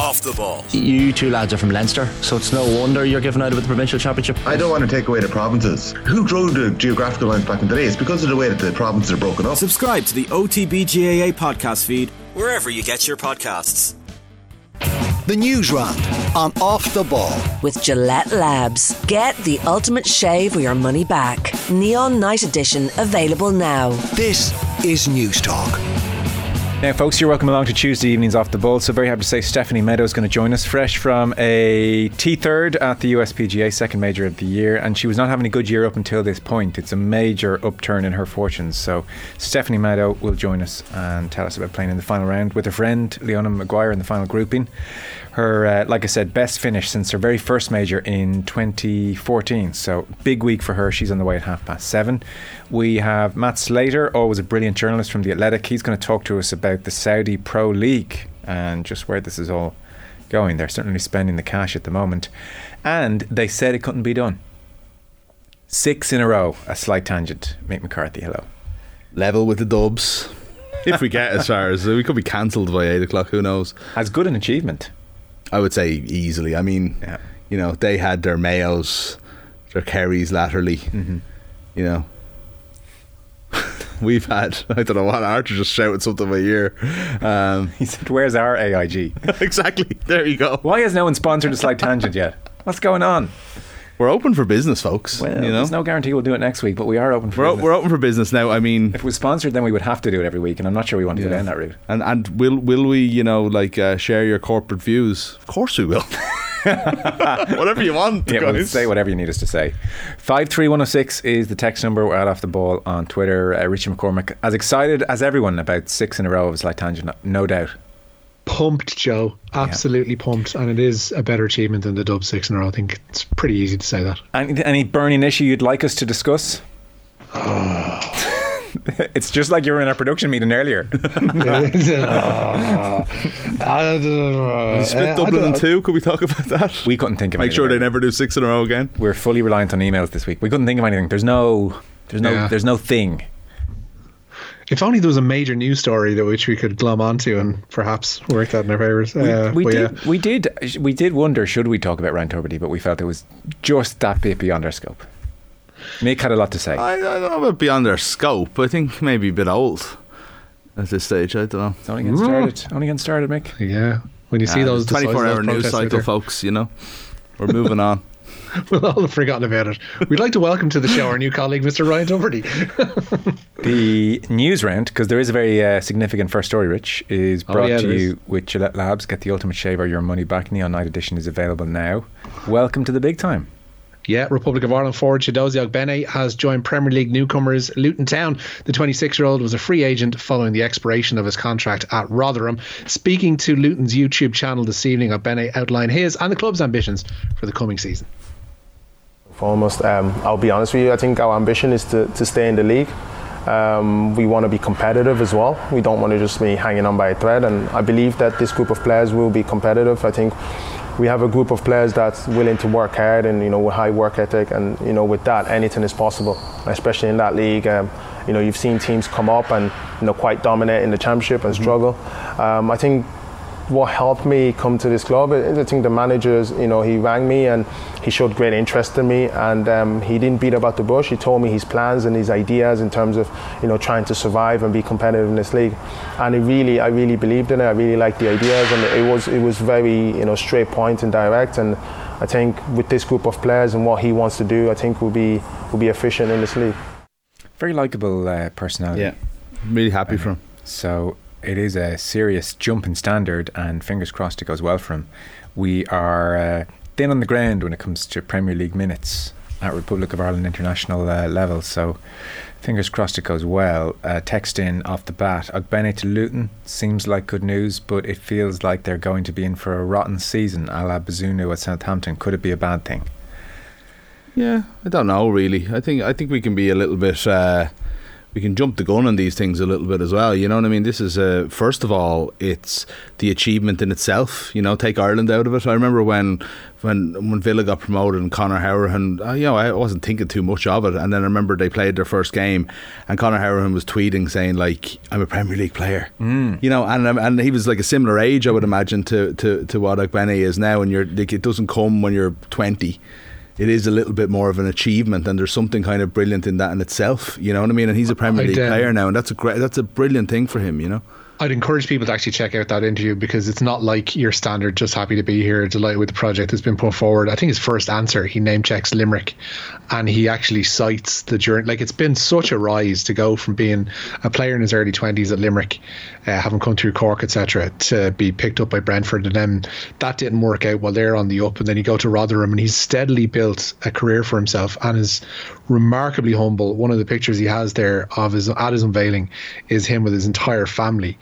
Off the ball. You two lads are from Leinster, so it's no wonder you're giving out of the provincial championship. I don't want to take away the provinces. Who drew the geographical lines back in the day? It's because of the way that the provinces are broken up. Subscribe to the OTB GAA podcast feed wherever you get your podcasts. The News Round on Off the Ball. With Gillette Labs. Get the ultimate shave or your money back. Neon Night Edition available now. This is News Talk. Now, folks, you're welcome along to Tuesday evenings off the ball. So, very happy to say Stephanie Meadow is going to join us, fresh from a T third at the USPGA, second major of the year, and she was not having a good year up until this point. It's a major upturn in her fortunes. So, Stephanie Meadow will join us and tell us about playing in the final round with her friend Leona Maguire in the final grouping. Her, uh, like I said, best finish since her very first major in 2014. So, big week for her. She's on the way at half past seven. We have Matt Slater, always a brilliant journalist from The Athletic. He's going to talk to us about the Saudi Pro League and just where this is all going. They're certainly spending the cash at the moment. And they said it couldn't be done. Six in a row, a slight tangent. Mick McCarthy, hello. Level with the dubs. If we get as far as we could be cancelled by eight o'clock, who knows? As good an achievement. I would say easily. I mean, Yeah. you know, they had their Mayos, their Kerrys latterly. Mm-hmm. You know, we've had I don't know what Archer just shouted something about here. Um, He said, Where's our AIG? exactly. There you go. Why has no one sponsored a slight tangent yet? What's going on? We're open for business, folks. Well, you know, there's no guarantee we'll do it next week, but we are open for we're business. we're open for business now. I mean, If it was sponsored, then we would have to do it every week, and I'm not sure we want to go down that route. and and will will we you know like uh, share your corporate views? Of course we will. Whatever you want. Yeah, well, say whatever you need us to say. 53106 is the text number. We're at Off the Ball on Twitter. Uh, Richie McCormack, as excited as everyone about six in a row of Slight Tangent, no doubt. Pumped, Joe. Absolutely pumped, and it is a better achievement than the Dub Six in a row. I think it's pretty easy to say that. Any, any burning issue you'd like us to discuss? it's just like you were in our production meeting earlier. Split eh, Dublin in two. Could we talk about that? we couldn't think of Make anything. sure they never do six in a row again. We're fully reliant on emails this week. We couldn't think of anything. There's no, there's no, Yeah. there's no thing. If only there was a major news story that which we could glom onto and perhaps work that in our favours. Uh, we but did, yeah. we did, we did wonder should we talk about Ryan Tubridy, but we felt it was just that bit beyond our scope. Mick had a lot to say. I, I don't know about beyond their scope. I think maybe a bit old at this stage. I don't know. It's only getting started. Only getting started, Mick. Yeah, when you see those 24 hour news cycle, folks. You know, we're moving on. We'll all have forgotten about it. We'd like to welcome to the show our new colleague, Mr. Ryan Tubridy. The news round, because there is a very uh, significant first story, Rich, is Oh, brought yeah, to you is. with Gillette Labs. Get the ultimate shave or your money back. Neon Night Edition is available now. Welcome to the big time. Yeah, Republic of Ireland forward Chidozie Ogbene has joined Premier League newcomers Luton Town. The 26 year old was a free agent following the expiration of his contract at Rotherham. Speaking to Luton's YouTube channel this evening, Bene outlined his and the club's ambitions for the coming season. Foremost, um, I'll be honest with you, I think our ambition is to, to stay in the league. Um, we want to be competitive as well. We don't want to just be hanging on by a thread, and I believe that this group of players will be competitive. I think we have a group of players that's willing to work hard and you know with high work ethic, and you know with that anything is possible, especially in that league. Um, you know you've seen teams come up and you know quite dominate in the championship and struggle. Um, I think what helped me come to this club is I think the managers, you know, he rang me and he showed great interest in me and um, he didn't beat about the bush. He told me his plans and his ideas in terms of, you know, trying to survive and be competitive in this league. And it really, I really believed in it. I really liked the ideas and it was, it was very, you know, straight point and direct. And I think with this group of players and what he wants to do, I think we'll be, we'll be efficient in this league. Very likable uh, personality. Yeah, I'm really happy for him. So it is a serious jump in standard, and fingers crossed it goes well for him. We are uh, thin on the ground when it comes to Premier League minutes at Republic of Ireland international uh, level. So fingers crossed it goes well. Uh, text in off the bat. Ogbene to Luton seems like good news, but it feels like they're going to be in for a rotten season. A la Bazunu at Southampton. Could it be a bad thing? Yeah, I don't know really. I think I think we can be a little bit uh, we can jump the gun on these things a little bit as well. You know what I mean? This is uh, first of all, it's the achievement in itself. You know, take Ireland out of it. I remember when when when Villa got promoted and Conor Hourihane, uh, you know, I wasn't thinking too much of it. And then I remember they played their first game, and Conor Hourihane was tweeting saying like, "I'm a Premier League player," Mm. you know, and and he was like a similar age, I would imagine, to to, to what Ogbene is now. And you're like, it doesn't come when you're 20 it is a little bit more of an achievement, and there's something kind of brilliant in that in itself. You know what I mean? And he's a Premier League player now, and that's a great, that's a brilliant thing for him. You know. I'd encourage people to actually check out that interview because it's not like your standard just happy to be here, delighted with the project that's been put forward. I think his first answer, he name checks Limerick and he actually cites the journey. Like it's been such a rise to go from being a player in his early 20s at Limerick, uh, having come through Cork, etc., to be picked up by Brentford. And then that didn't work out while they're on the up. And then you go to Rotherham and he's steadily built a career for himself and is remarkably humble. One of the pictures he has there of his at his unveiling is him with his entire family.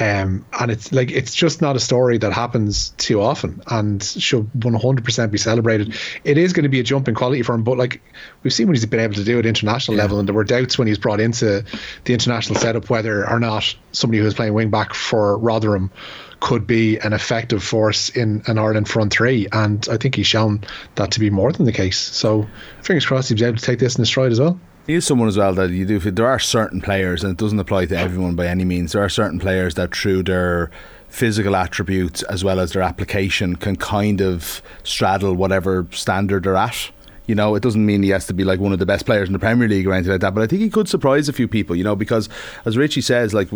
Um, and it's like it's just not a story that happens too often and should 100% be celebrated. It is going to be a jump in quality for him, but like we've seen what he's been able to do at international level, and there were doubts when he was brought into the international setup whether or not somebody who was playing wing back for Rotherham could be an effective force in an Ireland front three, and I think he's shown that to be more than the case. So fingers crossed he's able to take this in his stride as well. He is someone as well that you do. There are certain players, and it doesn't apply to everyone by any means. There are certain players that, through their physical attributes as well as their application, can kind of straddle whatever standard they're at. You know, it doesn't mean he has to be like one of the best players in the Premier League or anything like that. But I think he could surprise a few people. You know, because as Richie says, like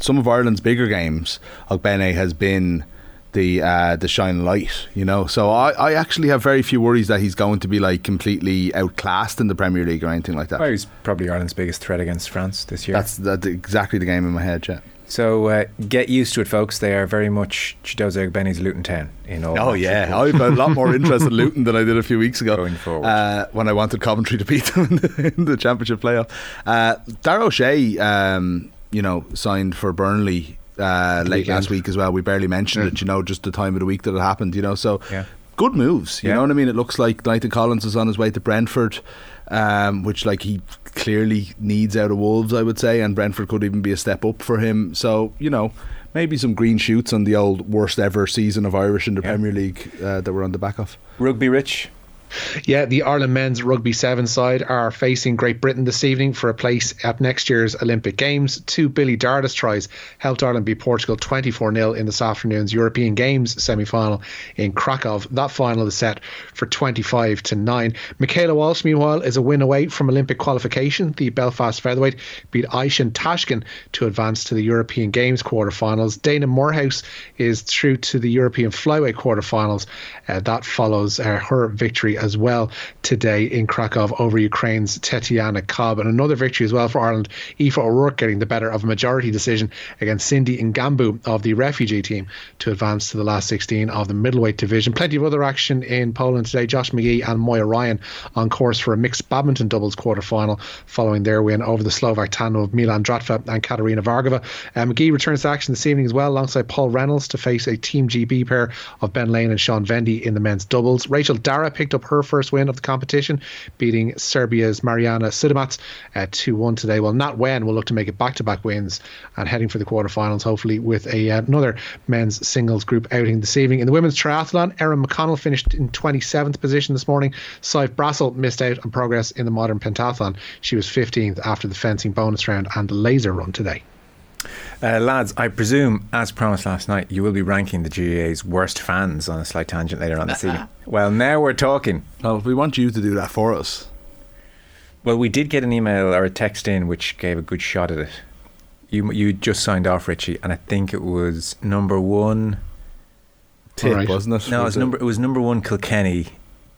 some of Ireland's bigger games, Ogbene has been the uh, the shining light, you know. So I, I actually have very few worries that he's going to be like completely outclassed in the Premier League or anything like that. Well, he's probably Ireland's biggest threat against France this year. That's that's exactly the game in my head, yeah. so uh, get used to it, folks. They are very much Chidozie Ogbene's Luton Town in all. Oh yeah. I've a lot more interest in Luton than I did a few weeks ago. Going forward. uh, when I wanted Coventry to beat them in the, in the championship playoff. Uh, Dara O'Shea, um, you know, signed for Burnley uh, late Weekend. last week as well. We barely mentioned it, you know, just the time of the week that it happened. You know, so Yeah. good moves. You Yeah. know what I mean? It looks like Nathan Collins is on his way to Brentford, um, which like he clearly needs out of Wolves, I would say, and Brentford could even be a step up for him. So you know. Maybe some green shoots on the old worst ever season of Irish in the Yeah. Premier League uh, that we're on the back of. Rugby Rich. Yeah, the Ireland men's rugby seven side are facing Great Britain this evening for a place at next year's Olympic Games. Two Billy Dardis tries helped Ireland beat Portugal 24 0 in this afternoon's European Games semi final in Krakow. That final is set for 25 to 9. Michaela Walsh, meanwhile, is a win away from Olympic qualification. The Belfast featherweight beat Aishan Tashkin to advance to the European Games quarterfinals. Daina Moorehouse is through to the European flyweight quarterfinals. Uh, that follows uh, her victory as well today in Krakow over Ukraine's Tetiana Cobb. And another victory as well for Ireland. Aoife O'Rourke getting the better of a majority decision against Cindy Ngamba of the refugee team to advance to the last 16 of the middleweight division. Plenty of other action in Poland today. Josh Magee and Moya Ryan on course for a mixed badminton doubles quarter final following their win over the Slovak tandem of Milan Dratva and Katarina Vargova. Uh, Magee returns to action this evening as well alongside Paul Reynolds to face a Team GB pair of Ben Lane and Sean Vendy in the men's doubles. Rachael Darragh picked up her first win of the competition, beating Serbia's Mariana Sidamats at 2 1 today. Well, Nhat Nguyen will look to make it back to back wins and heading for the quarterfinals, hopefully, with a, uh, another men's singles group outing this evening. In the women's triathlon, Erin McConnell finished in 27th position this morning. Sive Brassil missed out on progress in the modern pentathlon. She was 15th after the fencing bonus round and the laser run today. Uh, lads, I presume, as promised last night, you will be ranking the GAA's worst fans on a slight tangent later on this evening. Well, now we're talking. Well, we want you to do that for us. Well, we did get an email or a text in which gave a good shot at it. You you just signed off, Richie, and I think it was number one. Tip, Alright. wasn't it? No, it was it? number. It was number one. Kilkenny.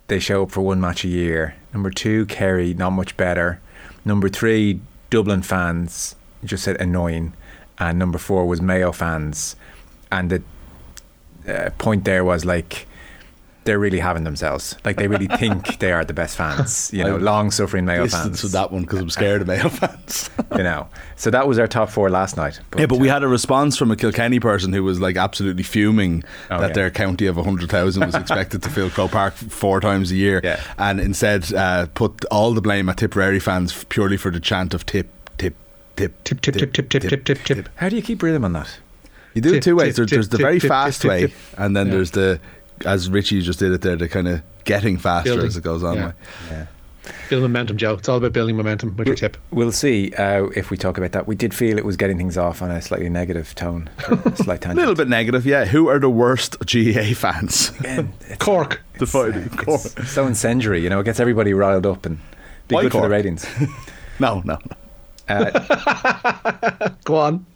They show up for one match a year. Number two, Kerry, not much better. Number three, Dublin fans just said annoying, and number four was Mayo fans, and the uh, point there was like they're really having themselves. Like they really think they are the best fans. You know, long suffering Mayo fans. with that one because I'm scared of Mayo fans. You know, so that was our top four last night. yeah, but we had a response from a Kilkenny person who was like absolutely fuming Oh, that yeah. their county of 100,000 was expected to fill Croke Park four times a year Yeah. and instead uh, put all the blame at Tipperary fans purely for the chant of tip, tip, tip, Tip, tip, tip, tip, tip, tip, tip, tip. How do you keep rhythm on that? You do it two ways. There- there's the very fast way, and then Yeah. there's the, as Richie just did it there, the kind of getting faster Building. as it goes on. Yeah. way. Build momentum, Joe. It's all about building momentum with your tip. We'll see uh, if we talk about that. We did feel it was getting things off on a slightly negative tone, for a slight A tangent. little bit negative, yeah. Who are the worst GA fans? Again, Cork. the fighting. it's so incendiary, you know. It gets everybody riled up and be Why good for the ratings. No, no. Uh, Go on.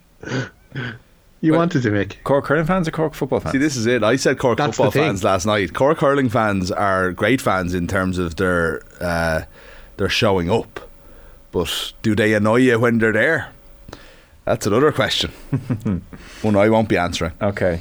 You wanted to make. Cork hurling fans or Cork football fans? See, this is it. I said Cork That's football fans last night. Cork hurling fans are great fans in terms of their uh, their showing up, but do they annoy you when they're there? That's another question. One I won't be answering. Okay.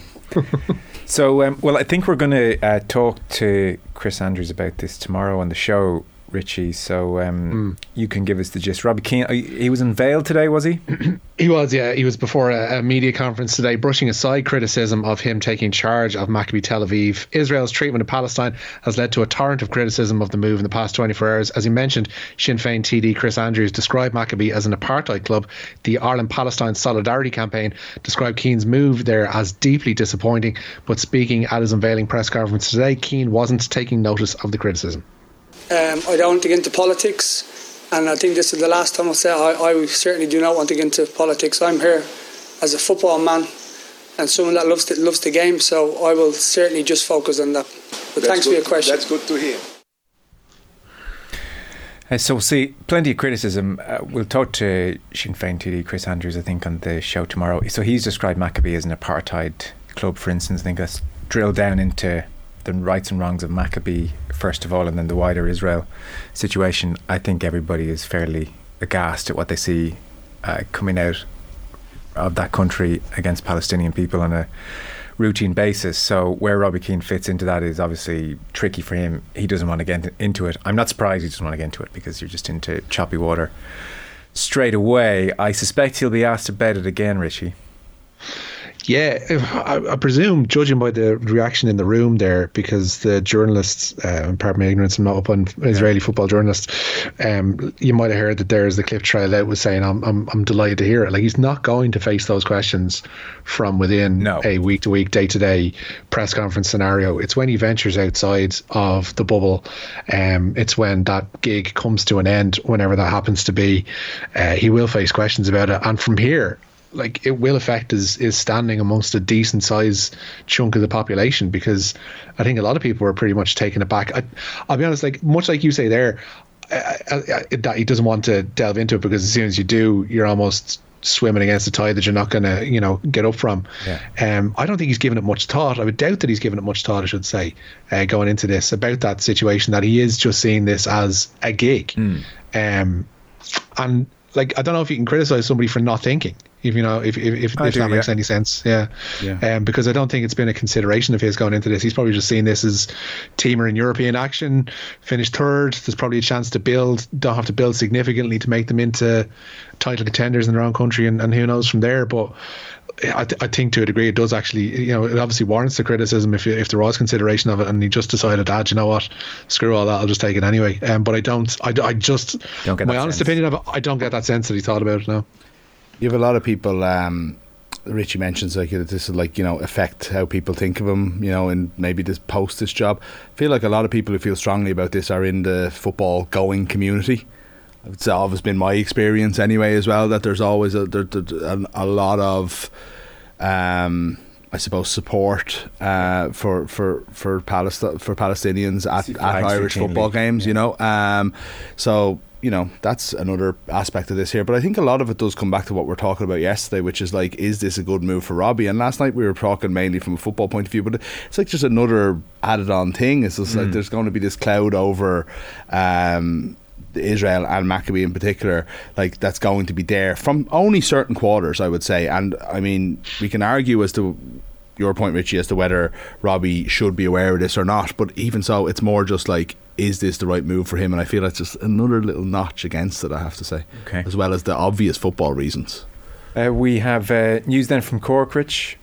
so, um, well, I think we're going to uh, talk to Chris Andrews about this tomorrow on the show, Richie. So um, you can give us the gist. Robbie Keane, he was unveiled today, was he? He was, yeah. He was before a, a media conference today, brushing aside criticism of him taking charge of Maccabi Tel Aviv. Israel's treatment of Palestine has led to a torrent of criticism of the move in the past 24 hours. As he mentioned, Sinn Féin TD Chris Andrews described Maccabi as an apartheid club. The Ireland Palestine Solidarity Campaign described Keane's move there as deeply disappointing. But speaking at his unveiling press conference today, Keane wasn't taking notice of the criticism. Um, I don't want to get into politics, and I think this is the last time I'll say I, I certainly do not want to get into politics. I'm here as a football man and someone that loves the, loves the game, so I will certainly just focus on that. But thanks for your question. That's good to hear. Uh, so we'll see plenty of criticism. Uh, we'll talk to Sinn Féin TD Chris Andrews, I think, on the show tomorrow. So he's described Maccabi as an apartheid club, for instance. I think that's drilled down into the rights and wrongs of Maccabi first of all, and then the wider Israel situation. I think everybody is fairly aghast at what they see uh, coming out of that country against Palestinian people on a routine basis. So where Robbie Keane fits into that is obviously tricky for him. He doesn't want to get into it. I'm not surprised he doesn't want to get into it because you're just into choppy water straight away. I suspect he'll be asked about it again, Richie. Yeah, I, I presume, judging by the reaction in the room there, because the journalists, uh, pardon my ignorance, I'm not up on Israeli football journalists, um, you might have heard that there's the clip trial out was saying, I'm, I'm, I'm delighted to hear it. Like, he's not going to face those questions from within No. a week to week, day to day press conference scenario. It's when he ventures outside of the bubble, um, it's when that gig comes to an end, whenever that happens to be, uh, he will face questions about it. And from here, like it will affect his, his standing amongst a decent size chunk of the population because I think a lot of people were pretty much taken aback. I, I'll be honest, like much like you say there, uh, uh, that he doesn't want to delve into it because as soon as you do, you're almost swimming against the tide that you're not going to, you know, get up from. Yeah. Um, I don't think he's given it much thought. I would doubt that he's given it much thought. I should say, uh, going into this about that situation, that he is just seeing this as a gig. Um, and like I don't know if you can criticize somebody for not thinking. If you know, if if, if, if do, that makes yeah. any sense, yeah. Yeah. Um, because I don't think it's been a consideration of his going into this. He's probably just seen this as teamer in European action, finished third. There's probably a chance to build. Don't have to build significantly to make them into title contenders in their own country, and, and who knows from there. But I, th- I think to a degree it does actually, you know, it obviously warrants the criticism if if there was consideration of it, and he just decided, ah, you know what, screw all that, I'll just take it anyway. Um, but I don't, I, I just, Don't get my honest sense. opinion of it, I don't get that sense that he thought about it now. You have a lot of people. Um, Richie mentions like this will like you know affect how people think of him. You know, and maybe this post this job. I feel like a lot of people who feel strongly about this are in the football going community. It's always been my experience anyway as well that there's always a, there, there- a, a lot of. Um, I suppose support uh, for for for Palestine for Palestinians at, at Irish football games. You know, um, so you know that's another aspect of this here. But I think a lot of it does come back to what we are talking about yesterday, which is like, is this a good move for Robbie? And last night we were talking mainly from a football point of view, but it's like just another added on thing. It's just like there's going to be this cloud over. Um, Israel and Maccabi in particular, like that's going to be there from only certain quarters, I would say. And I mean, we can argue as to your point, Richie, as to whether Robbie should be aware of this or not. But even so, it's more just like, is this the right move for him? And I feel that's just another little notch against it, I have to say, Okay. as well as the obvious football reasons. Uh, we have uh, news then from Cork, Rich.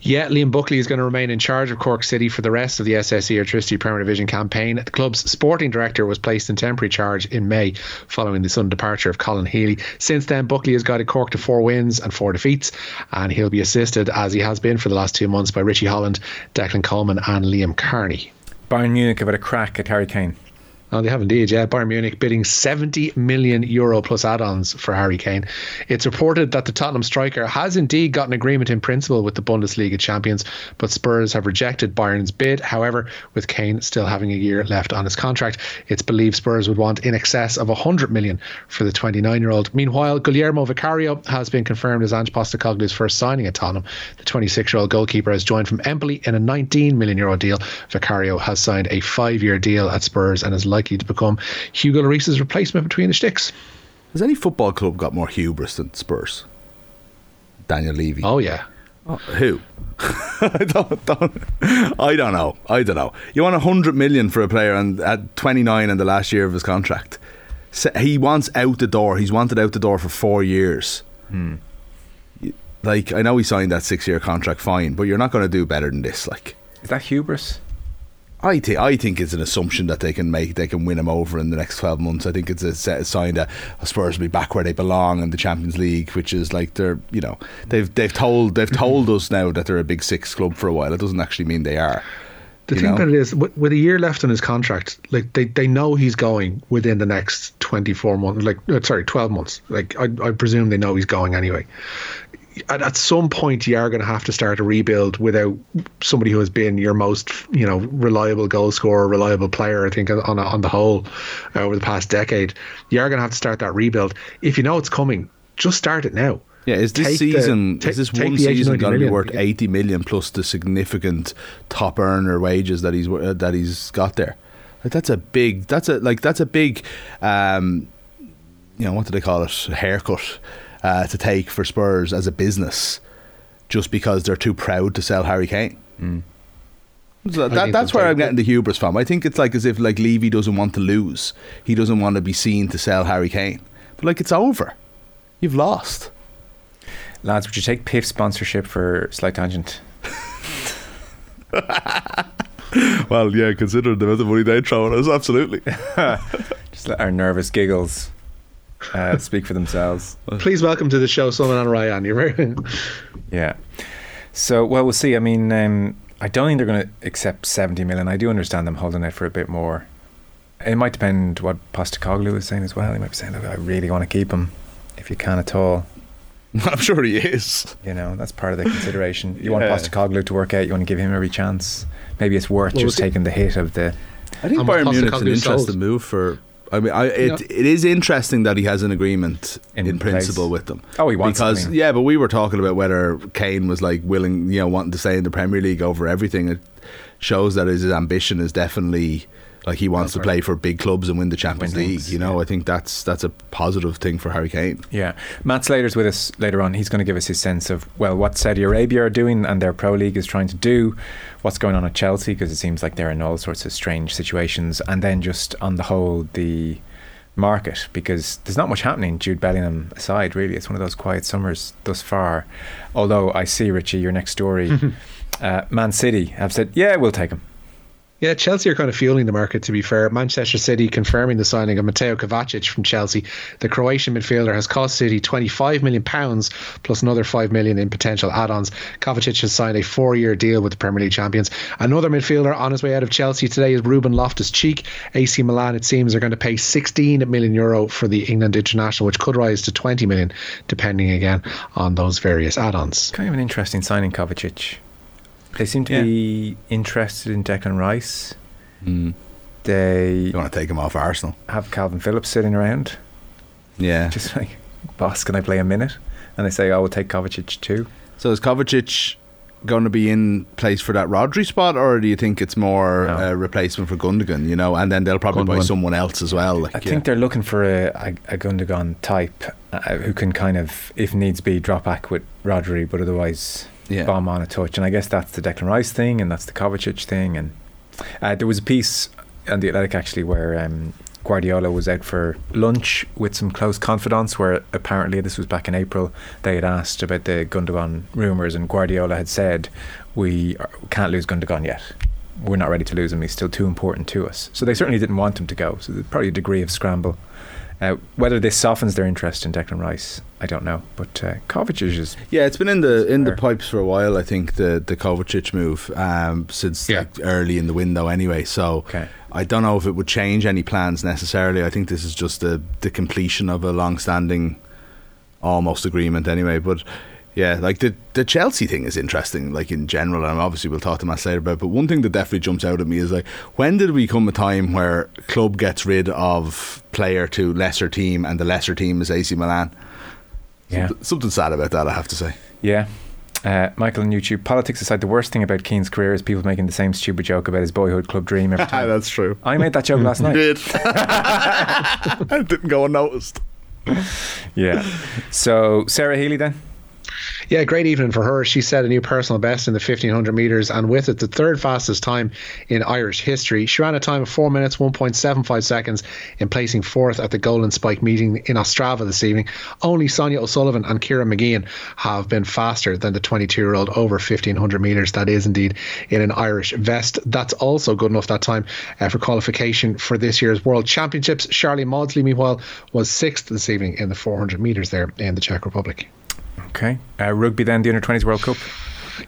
Yeah, Liam Buckley is going to remain in charge of Cork City for the rest of the SSE Airtricity Premier Division campaign. The club's sporting director was placed in temporary charge in May following the sudden departure of Colin Healy. Since then, Buckley has guided Cork to four wins and four defeats, and he'll be assisted, as he has been for the last two months, by Richie Holland, Declan Coleman, and Liam Carney. Bayern Munich have had a crack at Harry Kane. Oh, they have indeed, yeah. Bayern Munich bidding 70 million euro plus add ons for Harry Kane. It's reported that the Tottenham striker has indeed got an agreement in principle with the Bundesliga champions, but Spurs have rejected Bayern's bid. However, with Kane still having a year left on his contract, it's believed Spurs would want in excess of 100 million for the 29 year old. Meanwhile, Guillermo Vicario has been confirmed as Ange Postecoglou's first signing at Tottenham. The 26 year old goalkeeper has joined from Empoli in a 19 million euro deal. Vicario has signed a five year deal at Spurs and is likely to become Hugo Lloris's replacement between the sticks. Has any football club got more hubris than Spurs? Daniel Levy. Oh yeah. Oh, who? I don't, don't, I don't know. I don't know. You want a hundred million for a player and at 29 in the last year of his contract. He wants out the door. He's wanted out the door for four years. Hmm. Like I know he signed that six-year contract, fine, but you're not going to do better than this. Like, is that hubris? I think I think it's an assumption that they can make they can win him over in the next twelve months. I think it's a, a sign that Spurs will be back where they belong in the Champions League, which is like they're you know they've they've told they've told us now that they're a big six club for a while. It doesn't actually mean they are. The thing know? that it is, with a year left on his contract, like they, they know he's going within the next twenty four months, like uh, sorry, twelve months. Like I, I presume they know he's going anyway at, at some point you are going to have to start a rebuild without somebody who has been your most you know reliable goal scorer, reliable player. I think on on the whole uh, over the past decade, you are going to have to start that rebuild. If you know it's coming, just start it now. Yeah, is this take season the, is this one season going to be worth eighty million plus the significant top earner wages that he's uh, that he's got there? Like that's a big that's a like that's a big um, you know what do they call it haircut uh, to take for Spurs as a business just because they're too proud to sell Harry Kane. Mm. So that, that's where I'm getting the hubris from. I think it's like as if like Levy doesn't want to lose. He doesn't want to be seen to sell Harry Kane. But like it's over. You've lost. Lads, would you take PIF sponsorship for Slight Tangent? well, yeah, considering the amount of money they throw at us, absolutely. Just let our nervous giggles uh, speak for themselves. Please welcome to the show, Simon and Ryan. You're very yeah. So well, we'll see. I mean, um, I don't think they're going to accept seventy million. I do understand them holding out for a bit more. It might depend what Postecoglou is saying as well. He might be saying, "Look, I really want to keep him, if you can at all." I'm sure he is. You know, that's part of the consideration. You yeah. want Postecoglou to work out. You want to give him every chance. Maybe it's worth well, just taking the hit of the. I think Bayern Munich's an interesting sold. move for I mean, I, it, it is interesting that he has an agreement in, in principle with them. Oh, he wants because yeah, but we were talking about whether Kane was like willing, you know, wanting to stay in the Premier League over everything. It shows that his ambition is definitely like he wants to play for big clubs and win the Champions win League. Things, you know, yeah. I think that's that's a positive thing for Harry Kane. Yeah, Matt Slater's with us later on. He's going to give us his sense of well what Saudi Arabia are doing and their pro league is trying to do, what's going on at Chelsea because it seems like they're in all sorts of strange situations, and then just on the whole the market because there's not much happening. Jude Bellingham aside, really, it's one of those quiet summers thus far. Although I see Richie, your next story, uh, Man City have said, yeah, we'll take him. Yeah, Chelsea are kind of fueling the market, to be fair. Manchester City confirming the signing of Mateo Kovacic from Chelsea. The Croatian midfielder has cost City £25 million plus another £5 million in potential add ons. Kovacic has signed a four year deal with the Premier League champions. Another midfielder on his way out of Chelsea today is Ruben Loftus Cheek. AC Milan, it seems, are going to pay 16 million euro for the England international, which could rise to 20 million, depending again on those various add ons. Kind of an interesting signing, Kovacic. They seem to yeah. be interested in Declan Rice. Mm. They you want to take him off Arsenal? Have Kalvin Phillips sitting around. Yeah, just like boss, can I play a minute? And they say, "I will take Kovacic too." So is Kovacic going to be in place for that Rodri spot, or do you think it's more no. a replacement for Gundogan? You know, and then they'll probably Gundogan. buy someone else as well. Like, I yeah. think they're looking for a, a, a Gundogan type uh, who can kind of, if needs be, drop back with Rodri, but otherwise yeah. bomb on a touch. And I guess that's the Declan Rice thing, and that's the Kovacic thing. And uh, there was a piece on the Athletic actually where um, Guardiola was out for lunch with some close confidants, where apparently this was back in April. They had asked about the Gundogan rumours, and Guardiola had said, "We can't lose Gundogan yet. We're not ready to lose him. He's still too important to us." So they certainly didn't want him to go. So there's probably a degree of scramble. Uh, whether this softens their interest in Declan Rice, I don't know. But uh, Kovacic is Yeah, it's been in the in the pipes for a while. I think the the Kovacic move um, since like early in the window anyway. So I don't know if it would change any plans necessarily. I think this is just the the completion of a long-standing almost agreement anyway. But yeah, like the the Chelsea thing is interesting. Like in general, and obviously we'll talk to Matt later about. But one thing that definitely jumps out at me is like when did we come a time where club gets rid of player to lesser team and the lesser team is AC Milan? Yeah. Something, something sad about that, I have to say. Yeah. Uh, Michael on YouTube. Politics aside, the worst thing about Keane's career is people making the same stupid joke about his boyhood club dream every time. That's true. I made that joke last night. Did. it didn't go unnoticed. Yeah. So Sarah Healy then. Yeah, great evening for her. She set a new personal best in the 1500 metres and with it the third fastest time in Irish history. She ran a time of 4 minutes 1.75 seconds in placing fourth at the Golden Spike meeting in Ostrava this evening. Only Sonia O'Sullivan and Ciara Mageean have been faster than the 22 year old over 1500 metres. That is indeed in an Irish vest. That's also good enough that time uh, for qualification for this year's World Championships. Charlie Maudsley, meanwhile, was sixth this evening in the 400 metres there in the Czech Republic. Okay. Uh, rugby then, the Under 20s World Cup.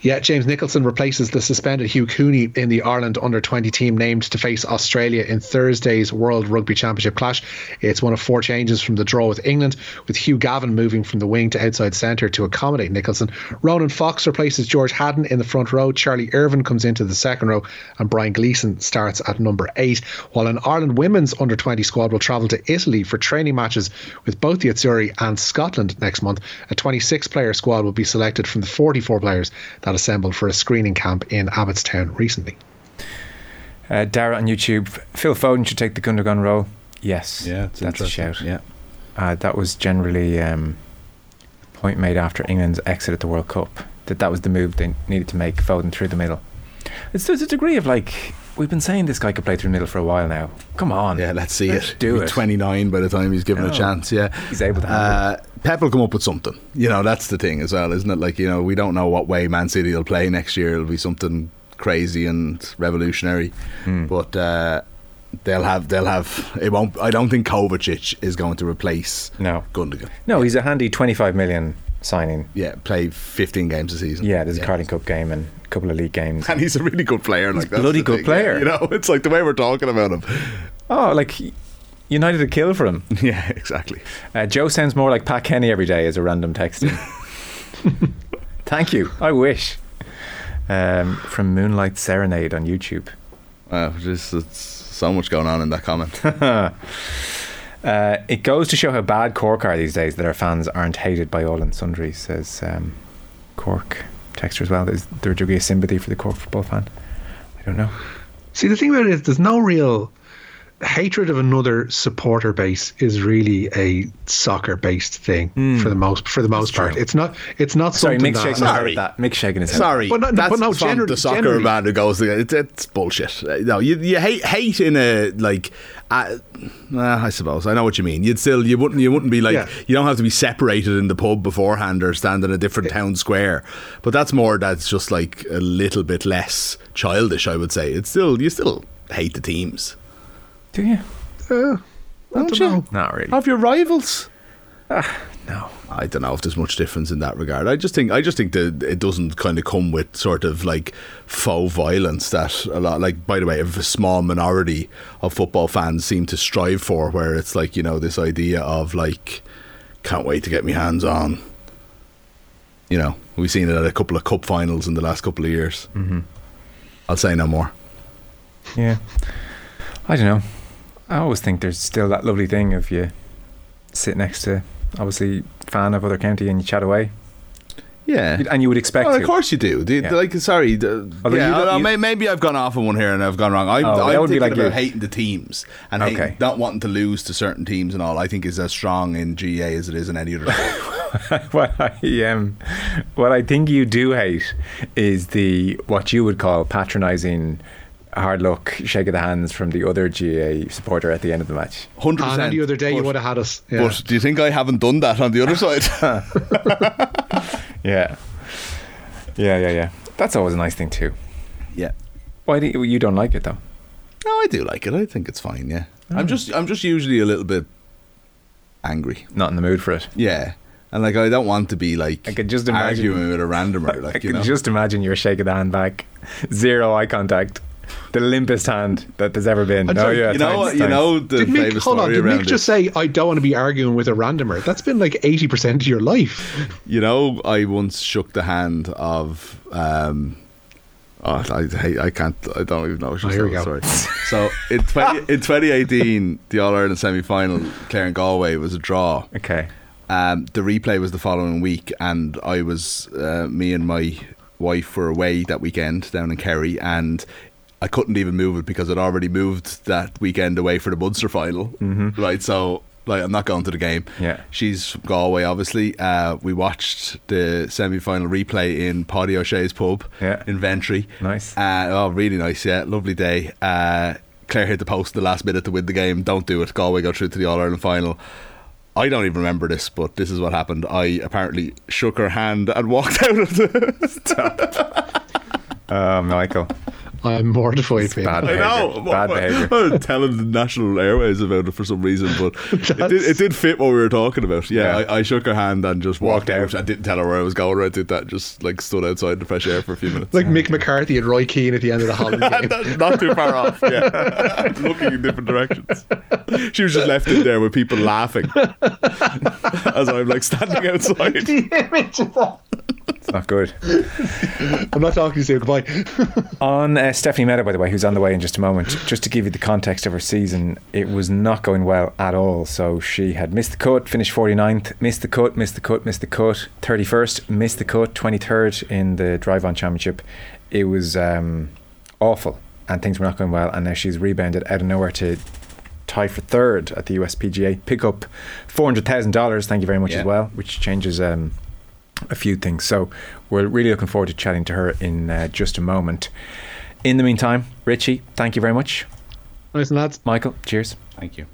Yeah, James Nicholson replaces the suspended Hugh Cooney in the Ireland under 20 team named to face Australia in Thursday's World Rugby Championship clash. It's one of four changes from the draw with England, with Hugh Gavin moving from the wing to outside centre to accommodate Nicholson. Ronan Fox replaces George Haddon in the front row. Charlie Irvin comes into the second row, and Brian Gleeson starts at number eight. While an Ireland women's under 20 squad will travel to Italy for training matches with both the Azzurri and Scotland next month, a 26 player squad will be selected from the 44 players that assembled for a screening camp in Abbottstown recently. Uh, Dara on YouTube. Phil Foden should take the Gundogan role. Yes. Yeah, it's that's a shout. Yeah. Uh, that was generally um, a point made after England's exit at the World Cup. That that was the move they needed to make. Foden through the middle. It's, there's a degree of like we've been saying this guy could play through the middle for a while now. Come on. Yeah, let's see Let's it. Do it. 29 by the time he's given No. a chance. Yeah, He's able to handle Uh, Pep will come up with something. You know, that's the thing as well, isn't it? Like you know, we don't know what way Man City will play next year. It'll be something crazy and revolutionary, Hmm. but. Uh, They'll have, they'll have. It won't. I don't think Kovacic is going to replace No. Gundogan. No, he's a handy 25 million signing. Yeah, play 15 games a season. Yeah, there's a Carling Cup game and a couple of league games. and he's a really good player. Like that's bloody good thing, player. yeah. You know, it's like the way we're talking about him. Oh, like United a kill for him. Yeah, exactly. Uh, Joe sounds more like Pat Kenny every day as a random texting. Thank you. I wish. Um, from Moonlight Serenade on YouTube. Wow, just it's so much going on in that comment. Uh, it goes to show how bad Cork are these days that our fans aren't hated by all and sundry, says um, Cork texture as well. Is there a degree of sympathy for the Cork football fan? I don't know. See, the thing about it is, there's no real hatred of another supporter base is really a soccer based thing for the most for the most part. It's not. It's not Sorry, something Mick's that. shaking his head at that. Mick's shaking his head. Sorry, But no- that's but no, from gener- the soccer generally- man who goes. to- It's, it's bullshit. Uh, No, you you hate hate in a like. Uh, uh, I suppose I know what you mean. You'd still you wouldn't you wouldn't be like Yeah. you don't have to be separated in the pub beforehand or stand in a different town square. But that's more that's just like a little bit less childish. I would say it's still you still hate the teams. Do you? Uh, I don't know. Not really. Of your rivals. No. I don't know if there's much difference in that regard. I just think I just think that it doesn't kind of come with sort of like faux violence that a lot like by the way, a small minority of football fans seem to strive for where it's like, you know, this idea of like can't wait to get my hands on you know, we've seen it at a couple of cup finals in the last couple of years. Mm-hmm. I'll say no more. Yeah. I don't know. I always think there's still that lovely thing of you sit next to obviously fan of other county and you chat away. Yeah. And you would expect Well, of course you do. Yeah. Like, sorry. The, yeah, you don't- I- I you- may- maybe I've gone off on one here and I've gone wrong. I'm, Oh, I'm would be thinking like about you. hating the teams and Okay. hating, not wanting to lose to certain teams and all. I think is as strong in GA as it is in any other. what I um, what I think you do hate is the what you would call patronising hard luck, shake of the hands from the other GA supporter at the end of the match. Hundred ah, And percent. any other day you would have had us. Yeah. But do you think I haven't done that on the other side? Yeah, yeah, yeah, yeah. That's always a nice thing too. yeah. Why do you, you don't like it though? No, I do like it. I think it's fine. Yeah. I'm ah. just I'm just usually a little bit angry. Not in the mood for it. Yeah. And like I don't want to be like I could just imagine- arguing with a randomer. Like I you can know. just imagine you're shaking the hand back, zero eye contact, the limpest hand that there's ever been. I'm oh yeah, you know thanks, what? You know the Did Mick, famous hold on, story did around Mick just it. say, I don't want to be arguing with a randomer? That's been like 80% of your life. You know, I once shook the hand of. Um, oh, I hate. I can't. I don't even know. What Oh, here we Sorry. So in 20, in 2018, the All Ireland semi final, Clare and Galway was a draw. Okay. Um, the replay was the following week, and I was uh, me and my wife were away that weekend down in Kerry, and I couldn't even move it because I'd already moved that weekend away for the Munster final. Mm-hmm. Right, so like I'm not going to the game. Yeah. she's from Galway, obviously. Uh, we watched the semi-final replay in Paddy O'Shea's pub Yeah. in Ventry. Nice. Uh, oh, really nice. Yeah, lovely day. Uh, Clare hit the post in the last minute to win the game. Don't do it. Galway go through to the All Ireland final. I don't even remember this, but this is what happened. I apparently shook her hand and walked out of the. Oh, Michael, I'm mortified, babe. bad I know. Bad behavior. I was telling the national airways about it for some reason, but it did, it did fit what we were talking about. Yeah, Yeah. I, I shook her hand and just walked, Walked out. out. I didn't tell her where I was going. I did that. Just like stood outside in the fresh air for a few minutes. Like Mick McCarthy and Roy Keane at the end of the Holland game. Not too far off. Yeah, looking in different directions. She was just left in there with people laughing as I'm like standing outside. It's not good. I'm not talking to you. Goodbye. On uh, Stephanie Meadow, by the way, who's on the way in just a moment, just to give you the context of her season, it was not going well at all. So she had missed the cut, finished 49th, missed the cut, missed the cut, missed the cut, 31st, missed the cut, 23rd in the Drive On Championship. It was um, awful and things were not going well. And now she's rebounded out of nowhere to tie for third at the USPGA, pick up $400,000, thank you very much Yeah. as well, which changes. Um, a few things. So we're really looking forward to chatting to her in uh, just a moment. In the meantime, Richie, thank you very much. Nice and lads. Michael, cheers. Thank you.